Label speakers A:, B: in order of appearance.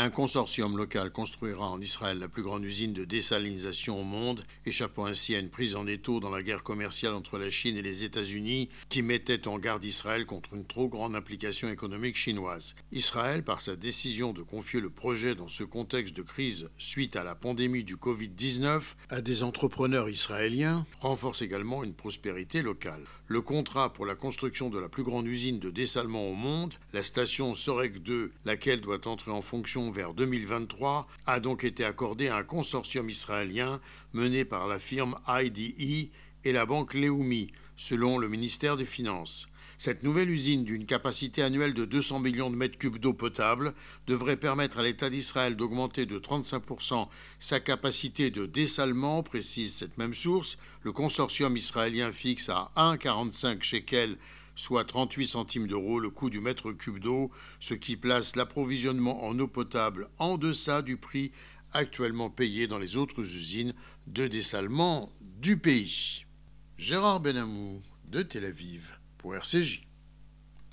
A: Un consortium local construira en Israël la plus grande usine de désalinisation au monde, échappant ainsi à une prise en étau dans la guerre commerciale entre la Chine et les États-Unis, qui mettait en garde Israël contre une trop grande implication économique chinoise. Israël, par sa décision de confier le projet dans ce contexte de crise suite à la pandémie du Covid-19 à des entrepreneurs israéliens, renforce également une prospérité locale. Le contrat pour la construction de la plus grande usine de dessalement au monde, la station Sorek 2, laquelle doit entrer en fonction vers 2023, a donc été accordé à un consortium israélien mené par la firme IDE et la banque Leumi, selon le ministère des Finances. Cette nouvelle usine d'une capacité annuelle de 200 millions de mètres cubes d'eau potable devrait permettre à l'État d'Israël d'augmenter de 35% sa capacité de dessalement, précise cette même source. Le consortium israélien fixe à 1,45 shekels soit 38 centimes d'euros le coût du mètre cube d'eau, ce qui place l'approvisionnement en eau potable en deçà du prix actuellement payé dans les autres usines de dessalement du pays. Gérard Benamou de Tel Aviv pour RCJ.